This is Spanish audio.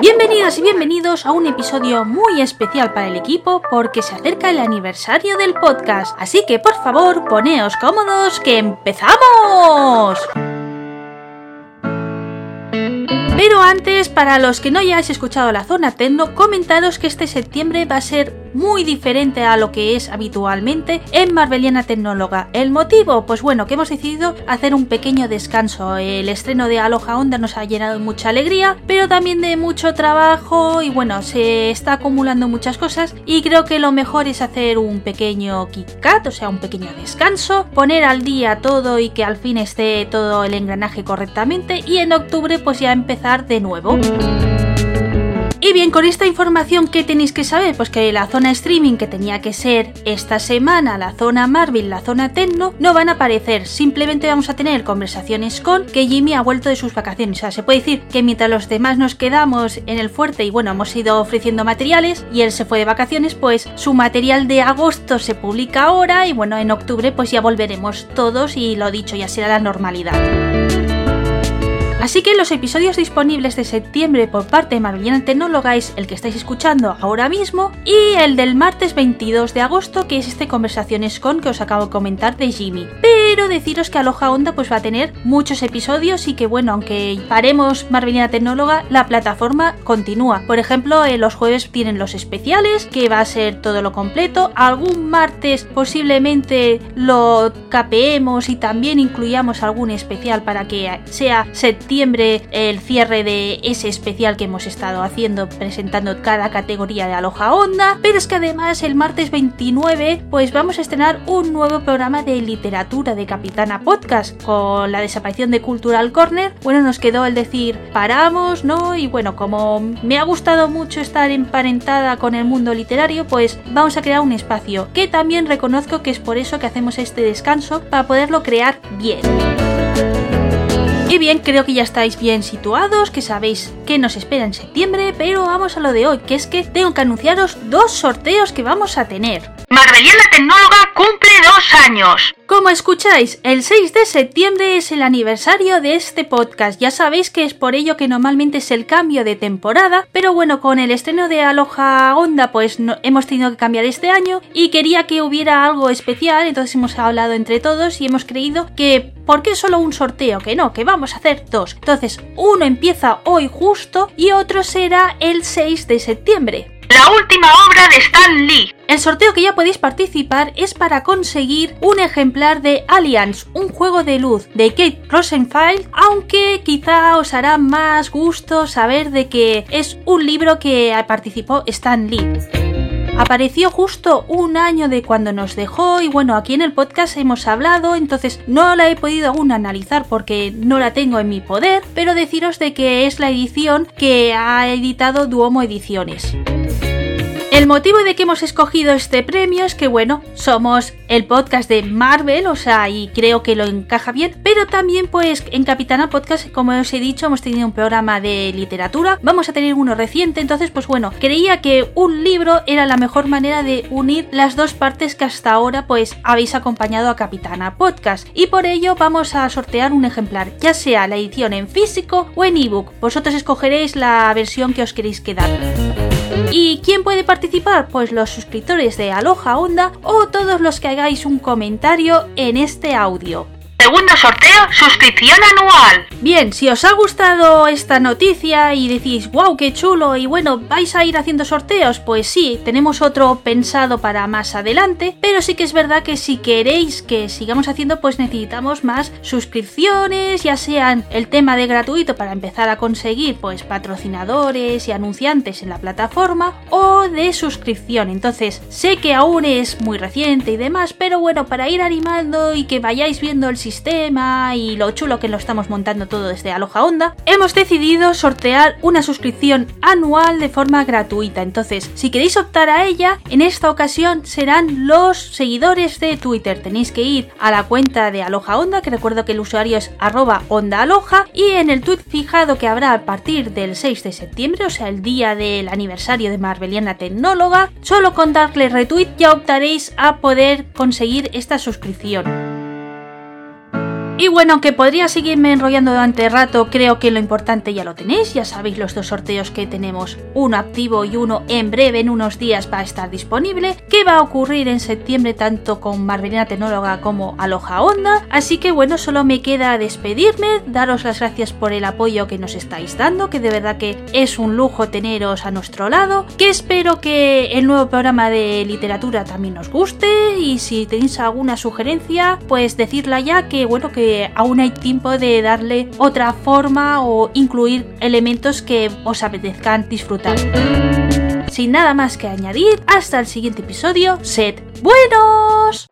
Bienvenidas y bienvenidos a un episodio muy especial para el equipo porque se acerca el aniversario del podcast. Así que por favor, poneos cómodos que empezamos. Pero antes, para los que no hayáis escuchado la zona Tecno, comentaros que este septiembre va a ser muy diferente a lo que es habitualmente en Marveliana Tecnóloga. ¿El motivo? Pues bueno, que hemos decidido hacer un pequeño descanso. El estreno de Aloha Onda nos ha llenado de mucha alegría, pero también de mucho trabajo y bueno, se está acumulando muchas cosas y creo que lo mejor es hacer un pequeño Kit o sea, un pequeño descanso, poner al día todo y que al fin esté todo el engranaje correctamente y en octubre pues ya empezar de nuevo. Y bien, con esta información, ¿qué tenéis que saber? Pues que la zona streaming que tenía que ser esta semana, la zona Marvel, la zona Tecno, no van a aparecer. Simplemente vamos a tener conversaciones con que Jimmy ha vuelto de sus vacaciones. O sea, se puede decir que mientras los demás nos quedamos en el fuerte y bueno, hemos ido ofreciendo materiales y él se fue de vacaciones, pues su material de agosto se publica ahora y bueno, en octubre pues ya volveremos todos y lo dicho, ya será la normalidad. Así que los episodios disponibles de septiembre por parte de Marveliana Tecnóloga el que estáis escuchando ahora mismo y el del martes 22 de agosto que es este Conversaciones con que os acabo de comentar de Jimmy. Deciros que Aloha Onda pues va a tener muchos episodios y que bueno, aunque paremos Marveliana Tecnóloga, la plataforma continúa. Por ejemplo, en los jueves tienen los especiales, que va a ser todo lo completo. Algún martes posiblemente lo capeemos y también incluyamos algún especial para que sea septiembre el cierre de ese especial que hemos estado haciendo presentando cada categoría de Aloha Onda, pero es que además el martes 29 pues vamos a estrenar un nuevo programa de literatura de Capitana Podcast con la desaparición de Cultural Corner. Bueno, nos quedó el decir paramos, ¿no? Y bueno, como me ha gustado mucho estar emparentada con el mundo literario, pues vamos a crear un espacio que también reconozco que es por eso que hacemos este descanso para poderlo crear bien. Y bien, creo que ya estáis bien situados, que sabéis nos espera en septiembre, pero vamos a lo de hoy, que es que tengo que anunciaros dos sorteos que vamos a tener. Marbeliana Tecnóloga cumple dos años. Como escucháis, el 6 de septiembre es el aniversario de este podcast. Ya sabéis que es por ello que normalmente es el cambio de temporada, pero bueno, con el estreno de Aloha Onda, pues hemos tenido que cambiar este año y quería que hubiera algo especial, entonces hemos hablado entre todos y hemos creído que ¿por qué solo un sorteo? Que no, que vamos a hacer dos. Entonces, uno empieza hoy justo y otro será el 6 de septiembre. La última obra de Stan Lee. El sorteo que ya podéis participar es para conseguir un ejemplar de Alliance, un juego de luz de Kate Rosenfeld, aunque quizá os hará más gusto saber de que es un libro que participó Stan Lee. Apareció justo un año de cuando nos dejó y bueno, aquí en el podcast hemos hablado, entonces no la he podido aún analizar porque no la tengo en mi poder, pero deciros de que es la edición que ha editado Duomo Ediciones. El motivo de que hemos escogido este premio es que, bueno, somos el podcast de Marvel, o sea, y creo que lo encaja bien, pero también, pues, en Capitana Podcast, como os he dicho, hemos tenido un programa de literatura, vamos a tener uno reciente, entonces, pues bueno, creía que un libro era la mejor manera de unir las dos partes que hasta ahora, pues, habéis acompañado a Capitana Podcast, y por ello vamos a sortear un ejemplar, ya sea la edición en físico o en ebook, vosotros escogeréis la versión que os queréis quedar. ¿Y quién puede participar? Pues los suscriptores de Aloha Onda o todos los que hagáis un comentario en este audio. Segundo sorteo, suscripción anual. Bien, si os ha gustado esta noticia y decís, wow, qué chulo, y bueno, vais a ir haciendo sorteos, pues sí, tenemos otro pensado para más adelante, pero sí que es verdad que si queréis que sigamos haciendo, pues necesitamos más suscripciones, ya sean el tema de gratuito para empezar a conseguir pues patrocinadores y anunciantes en la plataforma, o de suscripción. Entonces, sé que aún es muy reciente y demás, pero bueno, para ir animando y que vayáis viendo el sistema, y lo chulo que lo estamos montando todo desde Aloha Onda, hemos decidido sortear una suscripción anual de forma gratuita. Entonces, si queréis optar a ella, en esta ocasión serán los seguidores de Twitter. Tenéis que ir a la cuenta de Aloha Onda, que recuerdo que el usuario es arroba onda aloha, y en el tweet fijado que habrá a partir del 6 de septiembre, o sea, el día del aniversario de Marveliana Tecnóloga, solo con darle retweet ya optaréis a poder conseguir esta suscripción. Y bueno, aunque podría seguirme enrollando durante rato, creo que lo importante ya lo tenéis. Ya sabéis los dos sorteos que tenemos, uno activo y uno en breve, en unos días va a estar disponible. ¿Qué va a ocurrir en septiembre tanto con Marvelina Tecnóloga como Aloha Onda? Así que bueno, solo me queda despedirme, daros las gracias por el apoyo que nos estáis dando, que de verdad que es un lujo teneros a nuestro lado. Que espero que el nuevo programa de literatura también os guste y si tenéis alguna sugerencia, pues decirla ya que bueno, que aún hay tiempo de darle otra forma o incluir elementos que os apetezcan disfrutar. Sin nada más que añadir, hasta el siguiente episodio, sed buenos.